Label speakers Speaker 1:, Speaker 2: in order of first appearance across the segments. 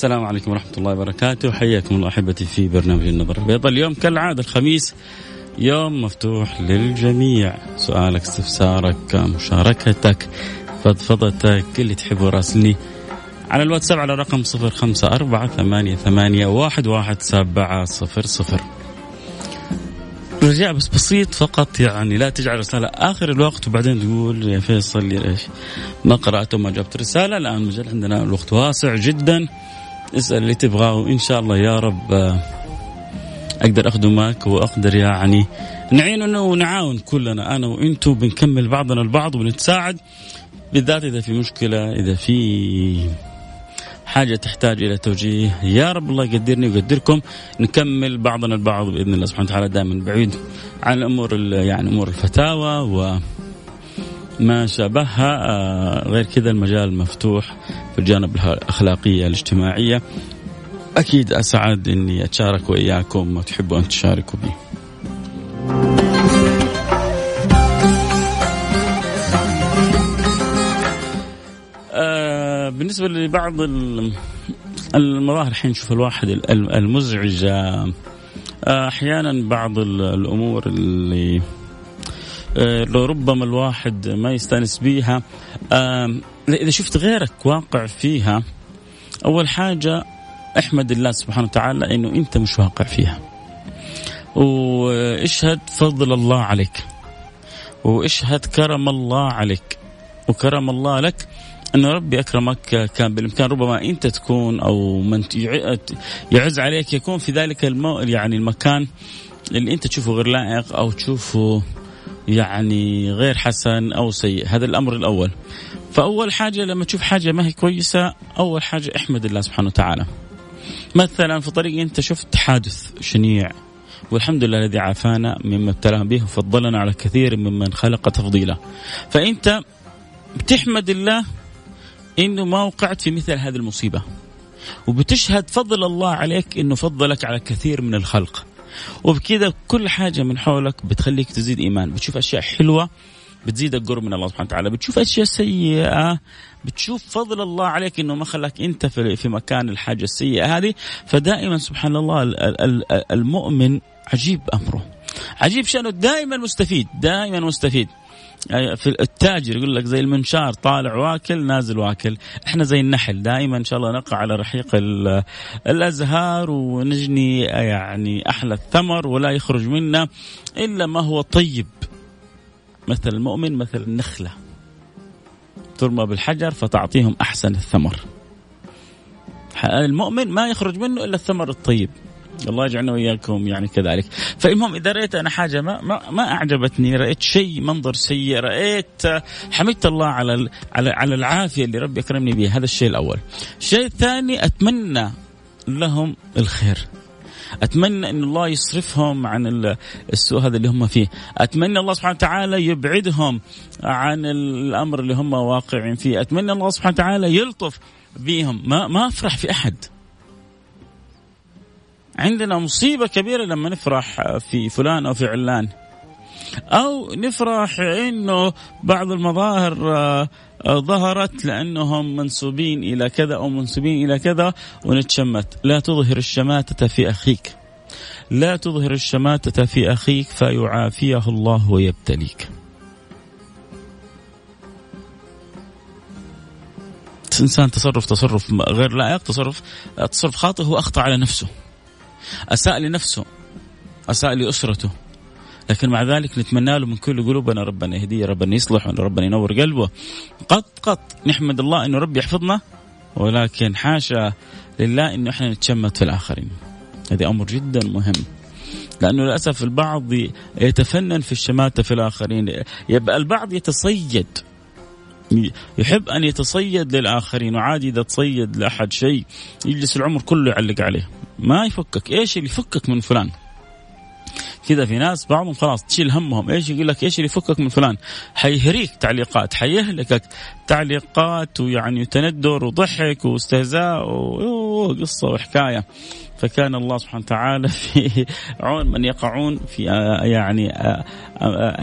Speaker 1: السلام عليكم ورحمة الله وبركاته. حياكم الله أحبتي في برنامج النظر البيضاء. اليوم كالعادة الخميس يوم مفتوح للجميع. سؤالك استفسارك مشاركتك فضفضتك اللي تحبه راسلني على الواتساب على رقم صفر خمسة أربعة ثمانية, ثمانية واحد, واحد سبعة صفر صفر. رجاء بس بسيط فقط يعني لا تجعل رسالة آخر الوقت وبعدين تقول يا فيصل إيش؟ ما قرأت وما جبت رسالة. الآن مجال عندنا الوقت واسع جدا. اسأل اللي تبغاه وإن شاء الله يا رب آه، أقدر اخدمك وأقدر يعني نعين ونعاون كلنا أنا وأنتم بنكمل بعضنا البعض ونتساعد بالذات إذا في مشكلة إذا في حاجة تحتاج إلى توجيه. يا رب الله يقدرني ويقدركم نكمل بعضنا البعض بإذن الله سبحانه وتعالى دائما بعيد عن الأمور يعني أمور الفتاوى و ما شابهها آه، غير كذا المجال مفتوح في الجانب الأخلاقية الاجتماعية. أكيد أسعد أني أتشارك وإياكم وتحبوا أن تشاركوا بي. آه، بالنسبة لبعض المظاهر الحين نشوف الواحد المزعجة. آه، أحيانا بعض الأمور اللي آه، ربما الواحد ما يستأنس بيها. إذا شفت غيرك واقع فيها أول حاجة احمد الله سبحانه وتعالى أنه أنت مش واقع فيها. واشهد فضل الله عليك. واشهد كرم الله عليك. وكرم الله لك. أن ربي أكرمك كان بالإمكان ربما أنت تكون أو من يعز عليك يكون في ذلك المو يعني المكان اللي أنت تشوفه غير لائق أو تشوفه يعني غير حسن أو سيء. هذا الأمر الأول. فأول حاجة لما تشوف حاجة ما هي كويسة أول حاجة احمد الله سبحانه وتعالى. مثلا في طريق أنت شفت حادث شنيع والحمد لله الذي عافانا مما ابتلانا به وفضلنا على كثير ممن خلق تفضيلا. فأنت بتحمد الله إنه ما وقعت في مثل هذه المصيبة. وبتشهد فضل الله عليك إنه فضلك على كثير من الخلق. وبكذا كل حاجة من حولك بتخليك تزيد إيمان. بتشوف أشياء حلوة بتزيدك قرب من الله سبحانه وتعالى. بتشوف أشياء سيئة بتشوف فضل الله عليك إنه ما خلاك أنت في مكان الحاجة السيئة هذه. فدائما سبحان الله المؤمن عجيب أمره. عجيب شأنه دائما مستفيد دائما مستفيد. في التاجر يقول لك زي المنشار طالع واكل نازل واكل. إحنا زي النحل دائما إن شاء الله نقع على رحيق الأزهار ونجني يعني أحلى الثمر ولا يخرج منا إلا ما هو طيب. مثل المؤمن مثل النخلة. ترمى بالحجر فتعطيهم أحسن الثمر. المؤمن ما يخرج منه إلا الثمر الطيب. الله يجعلنا وإياكم يعني كذلك. فالمهم إذا رأيت أنا حاجة ما ما, ما أعجبتني رأيت شيء منظر سيء رأيت حمدت الله على على على العافية اللي ربي أكرمني بها هذا الشيء الأول. الشيء الثاني أتمنى لهم الخير. أتمنى إن الله يصرفهم عن السوء هذا اللي هم فيه. أتمنى الله سبحانه وتعالى يبعدهم عن الأمر اللي هم واقعين فيه. أتمنى الله سبحانه وتعالى يلطف بهم ما ما أفرح في أحد. عندنا مصيبة كبيرة لما نفرح في فلان أو في علان. أو نفرح إنه بعض المظاهر آه، ظهرت لأنهم منسوبين إلى كذا أو منسوبين إلى كذا ونتشمت. لا تظهر الشماتة في أخيك. لا تظهر الشماتة في أخيك فيعافيه الله ويبتليك. إنسان تصرف تصرف غير لائق تصرف تصرف خاطئ هو أخطأ على نفسه. أساء لنفسه أساء لأسرته. لكن مع ذلك نتمنى له من كل قلوبنا ربنا يهديه ربنا يصلح ربنا ينور قلبه. قط قط نحمد الله إنه ربي يحفظنا. ولكن حاشا لله إنه إحنا نتشمت في الآخرين. هذا أمر جدا مهم. لأنه للأسف البعض يتفنن في الشماتة في الآخرين. يبقى البعض يتصيد. يحب أن يتصيد للآخرين. وعادي إذا تصيد لأحد شيء يجلس العمر كله يعلق عليه. ما يفكك. إيش اللي يفكك من فلان؟ كذا في ناس بعضهم خلاص تشيل همهم. إيش يقول لك؟ إيش اللي يفكك من فلان؟ حيهريك تعليقات حيهلكك تعليقات ويعني تندر وضحك واستهزاء وقصه وحكاية. فكان الله سبحانه وتعالى في عون من يقعون في يعني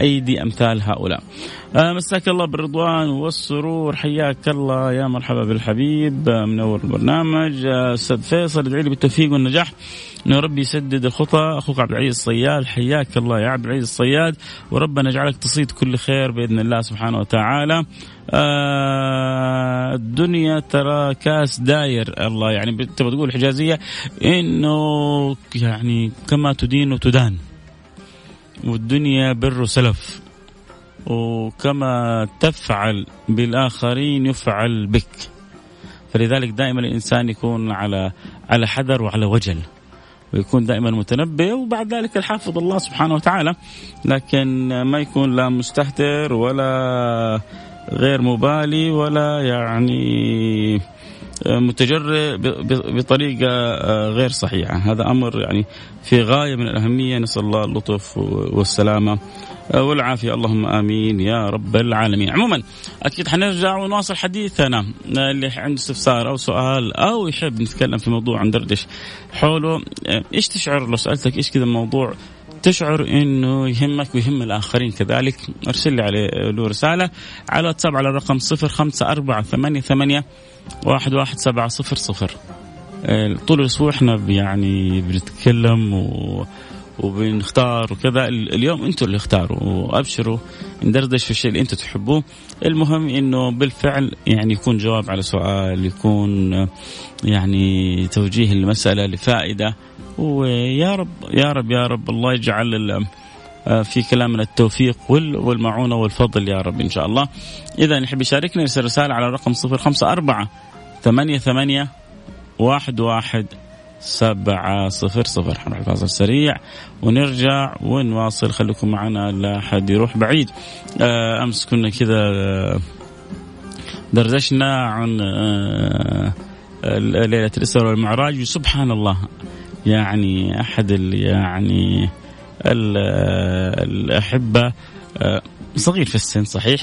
Speaker 1: أيدي أمثال هؤلاء. مساك الله بالرضوان والسرور. حياك الله يا مرحبا بالحبيب. منور البرنامج. أستاذ فيصل ادعي لي بالتوفيق والنجاح. إنه ربي يسدد الخطى. أخوك عبد العزيز الصياد. حياك الله يا عبد العزيز الصياد. وربنا يجعلك تصيد كل خير بإذن الله سبحانه وتعالى. آه الدنيا ترى كاس داير. الله يعني تبغى تقول حجازية. إنه يعني كما تدين وتدان. والدنيا بر سلف. وكما تفعل بالآخرين يفعل بك. فلذلك دائما الإنسان يكون على على حذر وعلى وجل. ويكون دائما متنبه وبعد ذلك الحافظ الله سبحانه وتعالى. لكن ما يكون لا مستهتر ولا غير مبالي ولا يعني متجرئ بطريقة غير صحيحة. هذا أمر يعني في غاية من الأهمية. نسأل الله اللطف والسلامة والعافية. اللهم آمين يا رب العالمين. عموما أكيد حنرجع ونواصل حديثنا اللي عنده استفسار أو سؤال أو يحب نتكلم في موضوع ندردش حوله. إيش تشعر لو سألتك إيش كذا الموضوع تشعر إنه يهمك ويهم الآخرين كذلك. أرسل لي عليه له رسالة على واتساب على الرقم 05488 واحد واحد سبعة صفر صفر. طول الأسبوع إحنا يعني بنتكلم و وبنختار وكذا. اليوم أنتم اللي اختاروا. وأبشروا. ندردش في الشيء اللي أنتم تحبوه. المهم إنه بالفعل يعني يكون جواب على سؤال يكون يعني توجيه المساله لفائدة. ويا رب يا رب يا رب الله يجعل في كلامنا التوفيق والمعونة والفضل يا رب إن شاء الله. إذا يحب يشاركنا يرسل رسالة على رقم صفر خمسة أربعة ثمانية ثمانية واحد واحد سبعة صفر صفر. حنروح فاصل سريع ونرجع ونواصل. خليكم معنا لا حد يروح بعيد. آه أمس كنا كذا دردشنا عن آه ليلة الإسراء والمعراج. وسبحان الله يعني أحد يعني الأحبة آه صغير في السن صحيح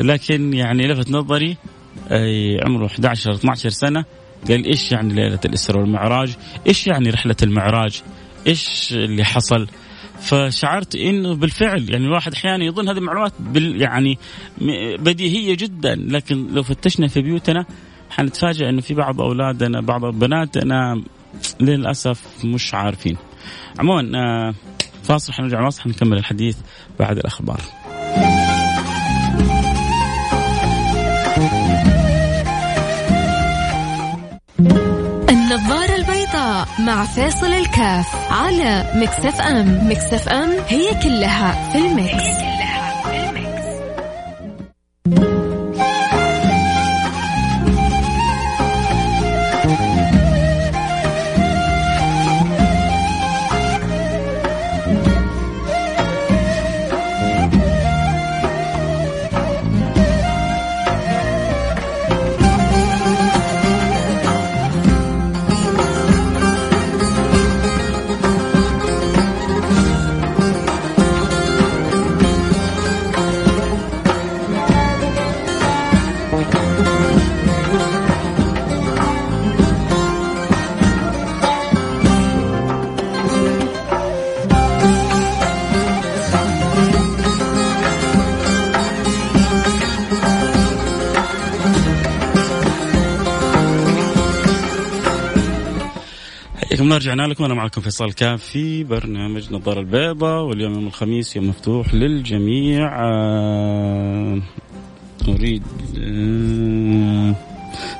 Speaker 1: لكن يعني لفت نظري عمره 11 12 سنة قال إيش يعني ليلة الاسراء والمعراج؟ إيش يعني رحلة المعراج؟ إيش اللي حصل؟ فشعرت إنه بالفعل يعني الواحد أحيانا يظن هذه المعلومات بال يعني بديهية جدا لكن لو فتشنا في بيوتنا حنتفاجئ إنه في بعض أولادنا بعض بناتنا للأسف مش عارفين. عموما فاصل حنرجع نواصل حنكمل الحديث بعد الأخبار.
Speaker 2: النظارة البيضاء مع فاصل الكاف على مكسف أم مكسف أم هي كلها في المكس,
Speaker 1: ثم رجعنا لكم. أنا معكم فيصل كاف في برنامج نظاره البيضاء واليوم يوم الخميس يوم مفتوح للجميع. آه أريد آه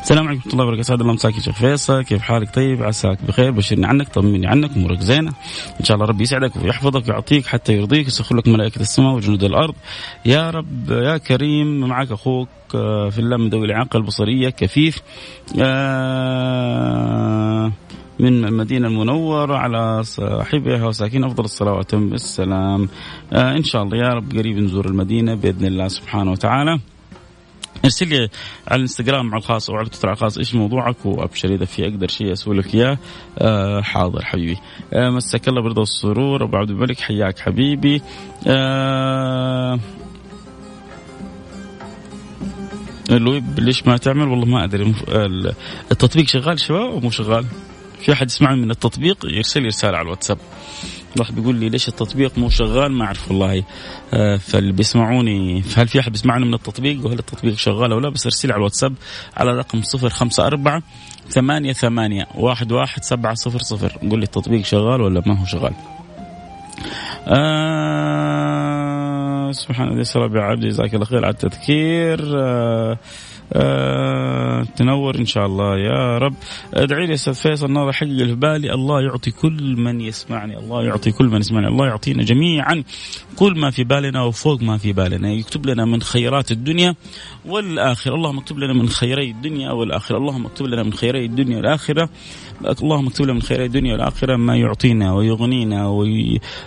Speaker 1: السلام عليكم ورحمة الله وبركاته. سعد الله مساك يا شيخ فيصل. كيف حالك؟ طيب عساك بخير بشرني عنك طمني عنك أمورك زينة. إن شاء الله ربي يسعدك ويحفظك ويعطيك حتى يرضيك يسخر لك ملائكة السماء وجنود الأرض. يا رب يا كريم معك أخوك آه، في الله من ذوي الإعاقة البصرية كفيف. آه من المدينة المنورة على صاحبها وساكين أفضل الصلوات والسلام. آه إن شاء الله يا رب قريب نزور المدينة بإذن الله سبحانه وتعالى. ارسل لي على الإنستغرام على الخاص أو على تويتر الخاص إيش موضوعك وأبشر إذا في أقدر شيء أسوي لك إياه. آه حاضر حبيبي. آه مساك الله برضا والسرور أبو عبد الملك حياك حبيبي. آه الويب ليش ما تعمل؟ والله ما أدري. التطبيق شغال شباب أو مو شغال؟ في أحد يسمعني من التطبيق؟ يرسل لي رسالة على الواتساب. واحد بيقول لي ليش التطبيق مو شغال؟ ما أعرف والله. آه فاللي بيسمعوني هل في أحد بيسمعنا من التطبيق؟ وهل التطبيق شغال أو لا؟ بس أرسل على الواتساب على رقم 054 ثمانية ثمانية واحد واحد سبعة صفر صفر. قول لي التطبيق شغال ولا ما هو شغال. آه سبحان الله ربي عبد جزاك الله خير على التذكير. آه آه تنور إن شاء الله. يا رب. ادعي لي أستاذ فيصل نار حق اللي في بالي. الله يعطي كل من يسمعني. الله يعطي كل من يسمعني. الله يعطينا جميعا كل ما في بالنا وفوق ما في بالنا. يكتب لنا من خيرات الدنيا والآخرة. اللهم اكتب لنا من خيري الدنيا والآخرة. اللهم اكتب لنا من خيري الدنيا والآخرة. اللهم اكتب لنا من خيري الدنيا والآخرة ما يعطينا ويغنينا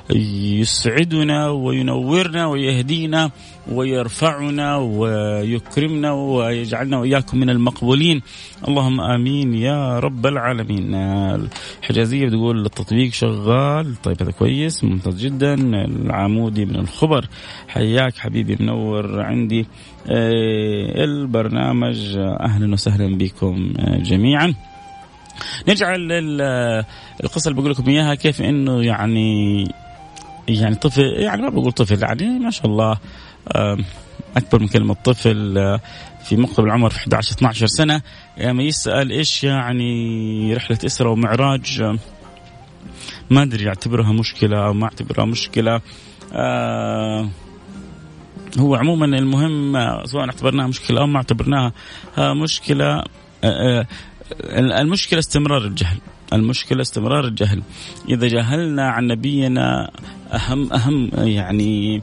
Speaker 1: ويسعدنا وينورنا ويهدينا ويرفعنا ويكرمنا ويجعلنا وإياكم من المقبولين. اللهم آمين يا رب العالمين. الحجازيه بتقول التطبيق شغال. طيب هذا كويس ممتاز جدا. العمودي من الخبر. حياك حبيبي منور عندي. آه، البرنامج أهلا وسهلا بكم جميعا. نرجع للقصه اللي بقول لكم إياها كيف إنه يعني يعني طفل يعني ما بقول طفل يعني ما شاء الله أكبر من كلمة طفل آه، في مقتبل العمر في 11 12 سنة. لما يسال إيش يعني رحلة اسره ومعراج؟ ما أدري يعتبرها مشكلة أو ما أعتبرها مشكلة. آه هو عموما المهم سواء اعتبرناها مشكلة أو ما اعتبرناها مشكلة آه, آه، المشكلة استمرار الجهل. المشكلة استمرار الجهل. إذا جهلنا عن نبينا أهم أهم يعني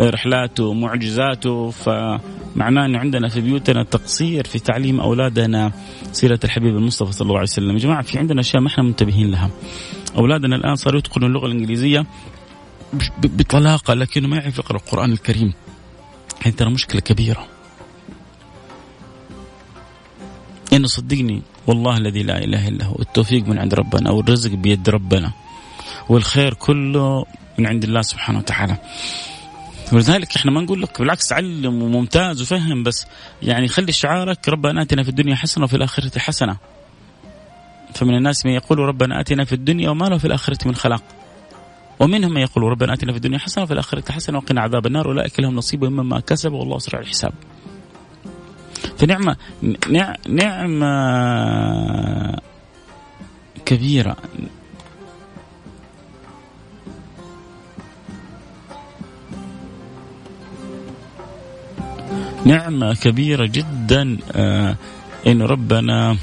Speaker 1: رحلاته ومعجزاته فمعناه أن عندنا في بيوتنا تقصير في تعليم أولادنا. سيرة الحبيب المصطفى صلى الله عليه وسلم. يا جماعة في عندنا أشياء ما إحنا منتبهين لها. أولادنا الآن صاروا يتقنوا اللغة الإنجليزية بطلاقة لكنه ما يعرف يقرأ القرآن الكريم. هذه ترى مشكلة كبيرة. إنه صدقني والله الذي لا إله إلا هو. التوفيق من عند ربنا والرزق بيد ربنا والخير كله من عند الله سبحانه وتعالى. ولذلك إحنا ما نقول لك بالعكس علم وممتاز وفهم بس يعني خلي شعارك ربنا آتنا في الدنيا حسنة وفي الآخرة حسنة. فمن الناس من يقول ربنا آتنا في الدنيا وما له في الآخرة من خلاق. ومنهم من يقول ربنا آتنا في الدنيا حسنة وفي الآخرة حسنة وقنا عذاب النار. أولئك لهم نصيب مما كسبوا والله أسرع الحساب. فنعمة نعمة كبيرة. نعمة كبيرة جدا آه إن ربنا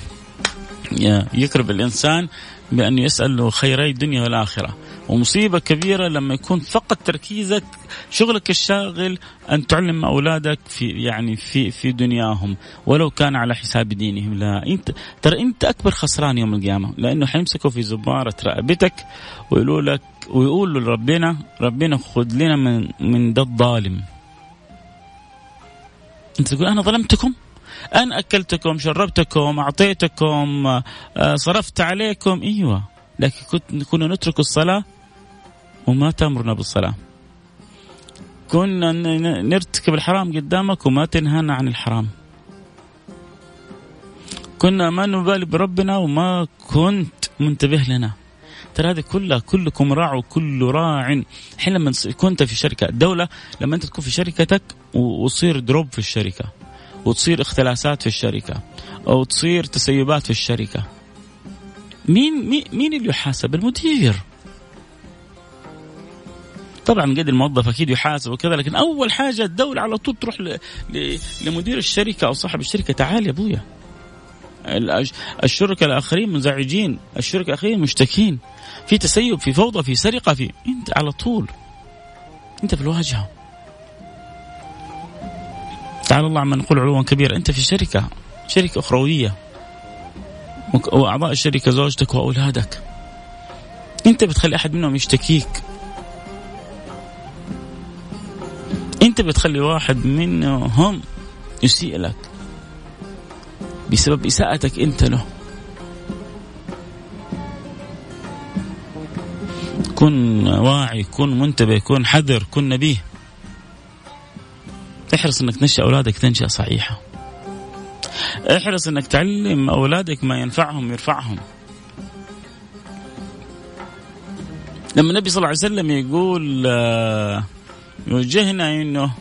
Speaker 1: يكرم الإنسان بأن يسأل خيري الدنيا والآخرة. ومصيبة كبيرة لما يكون فقط تركيزك شغلك الشاغل أن تعلم أولادك في يعني في في دنياهم. ولو كان على حساب دينهم. لا أنت ترى أنت أكبر خسران يوم القيامة. لأنه حيمسكوا في زبارة رقبتك ويقولوا لك ويقولوا لربنا ربنا خذ لنا من من ده الظالم. أنت تقول أنا ظلمتكم؟ أنا أكلتكم شربتكم أعطيتكم آه، صرفت عليكم. أيوة. لكن كنا نترك الصلاة وما تأمرنا بالصلاة. كنا نرتكب الحرام قدامك وما تنهانا عن الحرام. كنا ما نبالي بربنا وما كنت منتبه لنا. ترى هذه كلها كلكم راع وكل راع. الحين لما كنت في شركة. الدولة لما أنت تكون في شركتك وتصير دروب في الشركة. وتصير اختلاسات في الشركة. أو تصير تسيبات في الشركة. مين مين اللي يحاسب؟ المدير. طبعا قد الموظف أكيد يحاسب وكذا لكن أول حاجة الدولة على طول تروح. لمدير الشركة أو صاحب الشركة تعال يا أبويا. الشركاء الآخرين منزعجين الشركاء الآخرين مشتكين. في تسيب في فوضى في سرقة في أنت على طول. أنت في الواجهة. تعالى الله عما نقول علوا كبيرا أنت في شركة شركة أخروية. وأعضاء الشركة زوجتك وأولادك. أنت بتخلي أحد منهم يشتكيك. أنت بتخلي واحد منهم يسيء لك بسبب إساءتك أنت له. كن واعي كن منتبه كن حذر كن نبيه. احرص إنك تنشأ أولادك تنشأة صحيحة. احرص إنك تعلم أولادك ما ينفعهم يرفعهم. لما النبي صلى الله عليه وسلم يقول آه، يوجهنا إنه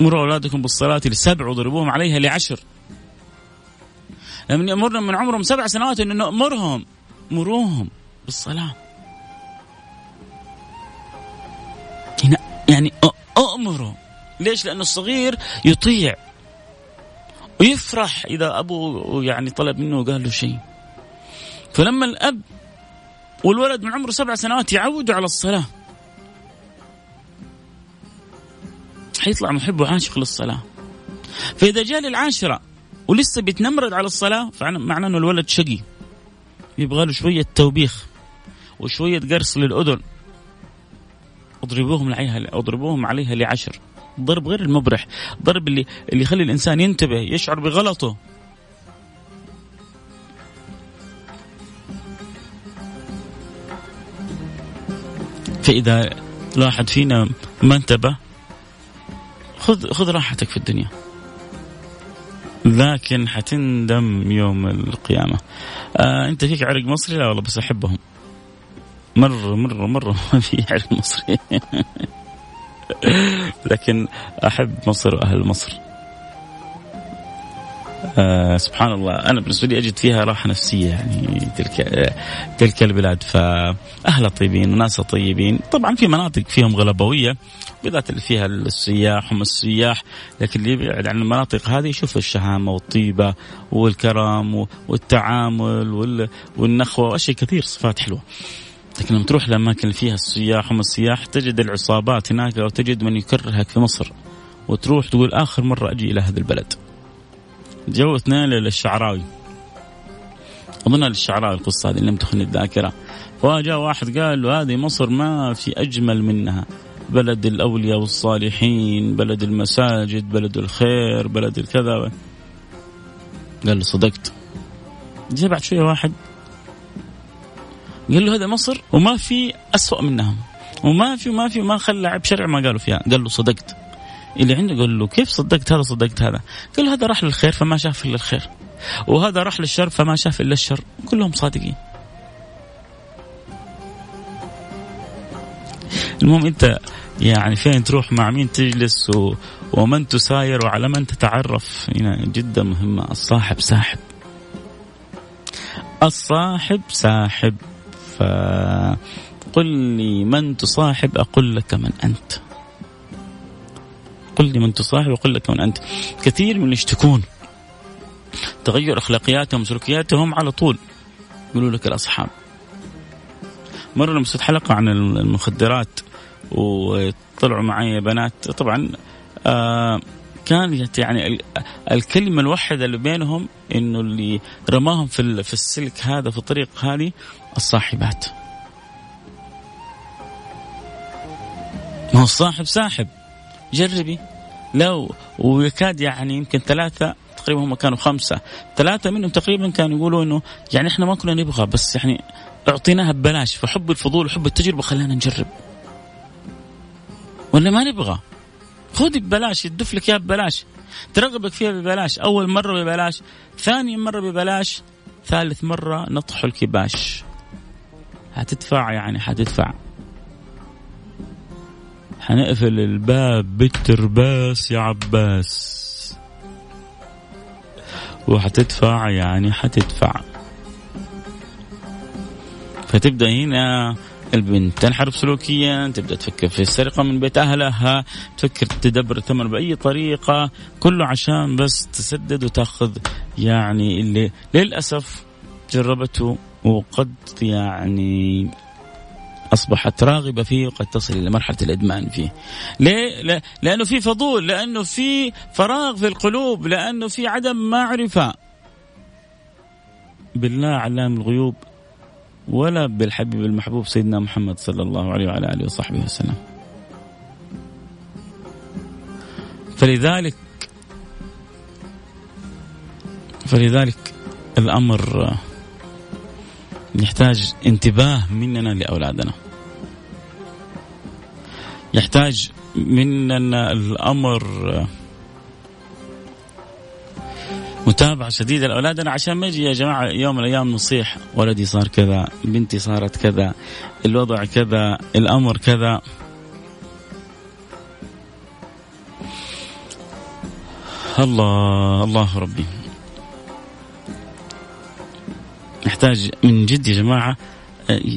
Speaker 1: مروا أولادكم بالصلاة لسبع وضربوهم عليها لعشر. لما يامرنا من عمرهم سبع سنوات إنه نامرهم مروهم بالصلاة. هنا يعني أأمره ليش؟ لأنه الصغير يطيع ويفرح إذا أبوه يعني طلب منه وقال له شيء. فلما الأب والولد من عمره سبع سنوات يعودوا على الصلاة. حيطلع محب وعاشق للصلاة. فإذا جاء للعاشرة ولسه بيتنمرد على الصلاة فمعناه أنه الولد شقي. يبغى له شوية توبيخ وشوية قرص للأذن. اضربوهم عليها اضربوهم عليها لعشر. ضرب غير المبرح. ضرب اللي اللي يخلي الإنسان ينتبه يشعر بغلطه. فإذا الواحد فينا ما انتبه خذ خذ راحتك في الدنيا. لكن حتندم يوم القيامة. آه أنت فيك عرق مصري؟ لا والله بس أحبهم. مرة مرة مرة ما في عرق مصري. لكن أحب مصر وأهل مصر. آه سبحان الله. أنا بالنسبة لي أجد فيها راحة نفسية يعني تلك آه تلك البلاد. فاهلها طيبين وناسها طيبين طبعا في مناطق فيهم غلبويه بالذات اللي فيها السياح هم السياح لكن اللي يبعد عن المناطق هذه يشوف الشهامة والطيبة والكرم والتعامل والنخوة وأشياء كثير صفات حلوة. لكن لما تروح الأماكن اللي فيها السياح هم السياح تجد العصابات هناك أو تجد من يكرهك في مصر وتروح تقول آخر مرة أجي إلى هذا البلد. جو اثنين للشعراوي. اظنها للشعراوي القصة هذه لم تخن الذاكرة. وجاء واحد قال له هذه مصر ما في أجمل منها. بلد الأولياء والصالحين، بلد المساجد، بلد الخير، بلد الكذا. قال له صدقت. جاء بعد شوية واحد قال له هذا مصر وما في أسوأ منها وما في وما في ما خلى عيب شرع ما قالوا فيها قال له صدقت اللي عنده قال له كيف صدقت هذا صدقت هذا؟ قال هذا راح للخير فما شاف إلا الخير. وهذا راح للشر فما شاف إلا الشر. كلهم صادقين. المهم أنت يعني فين تروح مع مين تجلس و... ومن تساير وعلى من تتعرف؟ هنا جدا مهمة الصاحب ساحب. الصاحب ساحب. فقل لي من تصاحب؟ أقول لك من أنت. قل لي من تصاحب أقول لك من أنت. كثير من يشتكون تغير أخلاقياتهم وسلوكياتهم على طول. يقولوا لك الأصحاب. مرة لما حلقة عن المخدرات وطلعوا معي بنات طبعا آه كانت يعني الكلمة الوحدة اللي بينهم إنه اللي رماهم في في السلك هذا في الطريق هذه الصاحبات. ما هو الصاحب ساحب. جربي. لو ويكاد يعني يمكن ثلاثة تقريبا هم كانوا خمسة. ثلاثة منهم تقريبا كانوا يقولوا إنه يعني إحنا ما كنا نبغى بس يعني أعطيناها ببلاش. فحب الفضول وحب التجربة خلانا نجرب. ولا ما نبغى؟ خذي ببلاش يدف لك اياها ببلاش. ترغبك فيها ببلاش. أول مرة ببلاش ثاني مرة ببلاش ثالث مرة نطح الكباش. هتدفع يعني حتدفع حنقفل الباب بالترباس يا عباس. وحتدفع يعني حتدفع. فتبدأ هنا البنت تنحرف سلوكيا تبدأ تفكر في السرقة من بيت أهلها تفكر تدبر الثمن بأي طريقة كله عشان بس تسدد وتأخذ يعني اللي للأسف جربته وقد يعني أصبحت راغبة فيه وقد تصل إلى مرحلة الإدمان فيه. ليه؟ لأنه في فضول، لأنه في فراغ في القلوب، لأنه في عدم معرفة. بالله علام الغيوب ولا بالحبيب المحبوب سيدنا محمد صلى الله عليه وعلى آله وصحبه وسلم. فلذلك فلذلك الأمر يحتاج انتباه مننا لأولادنا. يحتاج مننا الأمر متابعة شديدة لأولادنا عشان ما يجي يا جماعة يوم من الأيام نصيح ولدي صار كذا بنتي صارت كذا الوضع كذا الأمر كذا. الله الله ربي. نحتاج من جد يا جماعة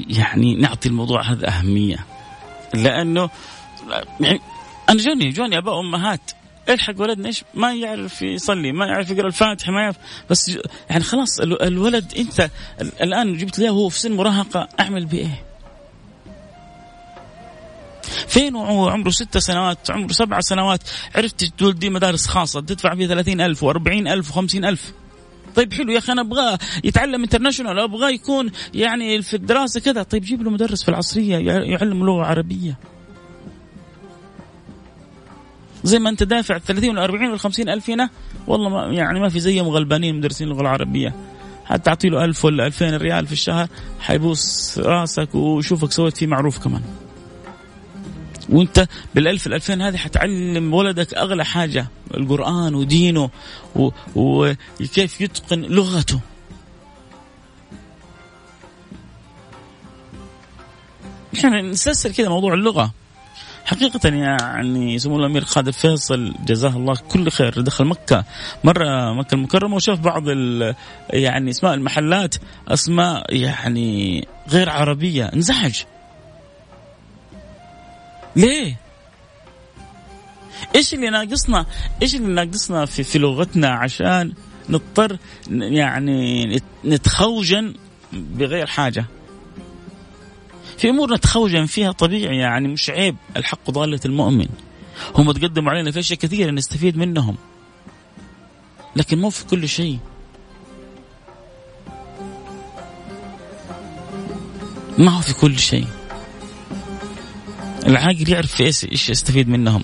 Speaker 1: يعني نعطي الموضوع هذا أهمية لأنه يعني أنا جوني جوني آباء وأمهات الحق ولدنا إيش ما يعرف يصلي ما يعرف يقرأ الفاتحة ما يعرف. بس يعني خلاص الولد أنت الآن جبت له وهو في سن مراهقة أعمل بايه؟ فين وهو عمره ست سنوات عمره سبع سنوات. عرفت تودي مدارس خاصة تدفع فيها ثلاثين ألف وأربعين ألف وخمسين ألف. طيب حلو يا أخي أنا أبغاه يتعلم international أبغاه يكون يعني في الدراسة كذا. طيب جيب له مدرس في العصرية يعلم لغة عربية. زي ما انت دافع 30 ولا 40 ولا 50 ألف هنا والله ما يعني ما في زيهم غلبانين مدرسين اللغة العربية. حتى له 1000 ولا 2000 ريال في الشهر حيبوس راسك ويشوفك سويت فيه معروف كمان. وانت بالألف الألفين هذه حتعلم ولدك أغلى حاجة القرآن ودينه وكيف يتقن لغته. إحنا نستسهل كذا موضوع اللغة. حقيقة يعني سمو الأمير خالد فيصل جزاه الله كل خير دخل مكة مرة مكة المكرمة وشاف بعض يعني أسماء المحلات أسماء يعني غير عربية انزعج ليه؟ إيش اللي ناقصنا؟ إيش اللي ناقصنا في في لغتنا عشان نضطر يعني نتخوجن بغير حاجة؟ في أمور نتخوجن فيها طبيعي يعني مش عيب. الحق ضالة المؤمن. هم تقدموا علينا في أشياء كثيرة نستفيد منهم. لكن مو في كل شيء. ما هو في كل شيء. العاقل يعرف إيش إيش يستفيد منهم.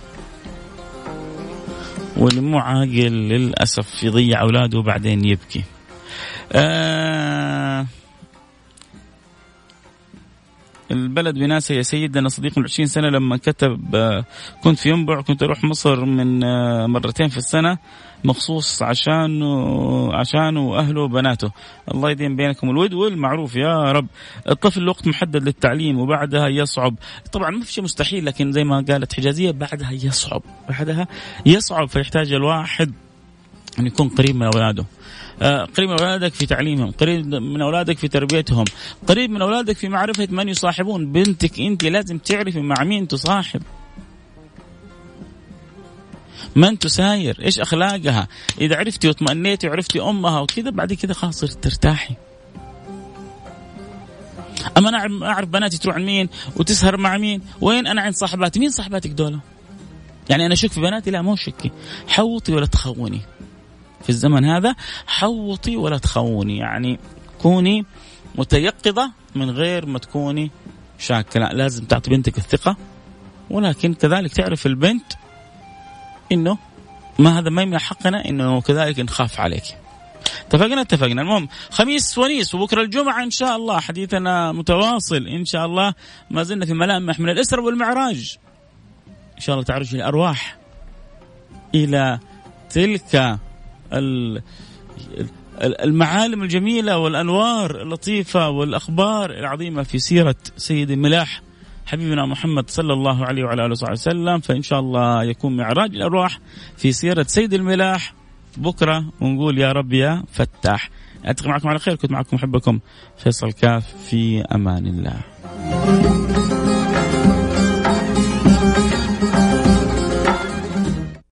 Speaker 1: واللي مو عاقل للأسف يضيع أولاده وبعدين يبكي. آه البلد بناسه يا سيد أنا صديق من 20 سنة لما كتب آه، كنت في ينبع كنت أروح مصر من آه، مرتين في السنة مخصوص عشان عشانه وأهله وبناته. الله يدين بينكم. الود والمعروف يا رب. الطفل وقت محدد للتعليم وبعدها يصعب. طبعا ما في شيء مستحيل لكن زي ما قالت حجازية بعدها يصعب. بعدها يصعب فيحتاج الواحد ان يكون قريب من اولاده آه، قريب من أولادك في تعليمهم، قريب من أولادك في تربيتهم، قريب من أولادك في معرفة من يصاحبون، بنتك أنت لازم تعرفي مع مين تصاحب. من تساير، إيش أخلاقها؟ إذا عرفتي واطمأنيتي وعرفتي أمها وكذا بعد كذا خلاص ترتاحي. أما أنا اعرف بناتي تروح مين وتسهر مع مين، وين أنا عند صاحباتي، مين صاحباتك دولة؟ يعني أنا أشك في بناتي لا مو شكي، حوطي ولا تخوني. في الزمن هذا حوطي ولا تخوني يعني كوني متيقظة من غير ما تكوني شاكة. لا لازم تعطي بنتك الثقة ولكن كذلك تعرف البنت إنه ما هذا ما يمنع حقنا إنه كذلك نخاف عليك. اتفقنا؟ اتفقنا. المهم خميس ونيس وبكرة الجمعة إن شاء الله حديثنا متواصل. إن شاء الله ما زلنا في ملامح من الاسره والمعراج. إن شاء الله تعرج الارواح إلى تلك المعالم الجميلة والأنوار اللطيفة والأخبار العظيمة في سيرة سيد الملاح حبيبنا محمد صلى الله عليه وعلى آله وصحبه وسلم. فإن شاء الله يكون معراج الأرواح في سيرة سيد الملاح. بكرة ونقول يا رب يا فتاح. ألتقي معكم على خير. كنت معكم أحبكم. فيصل كاف في أمان الله.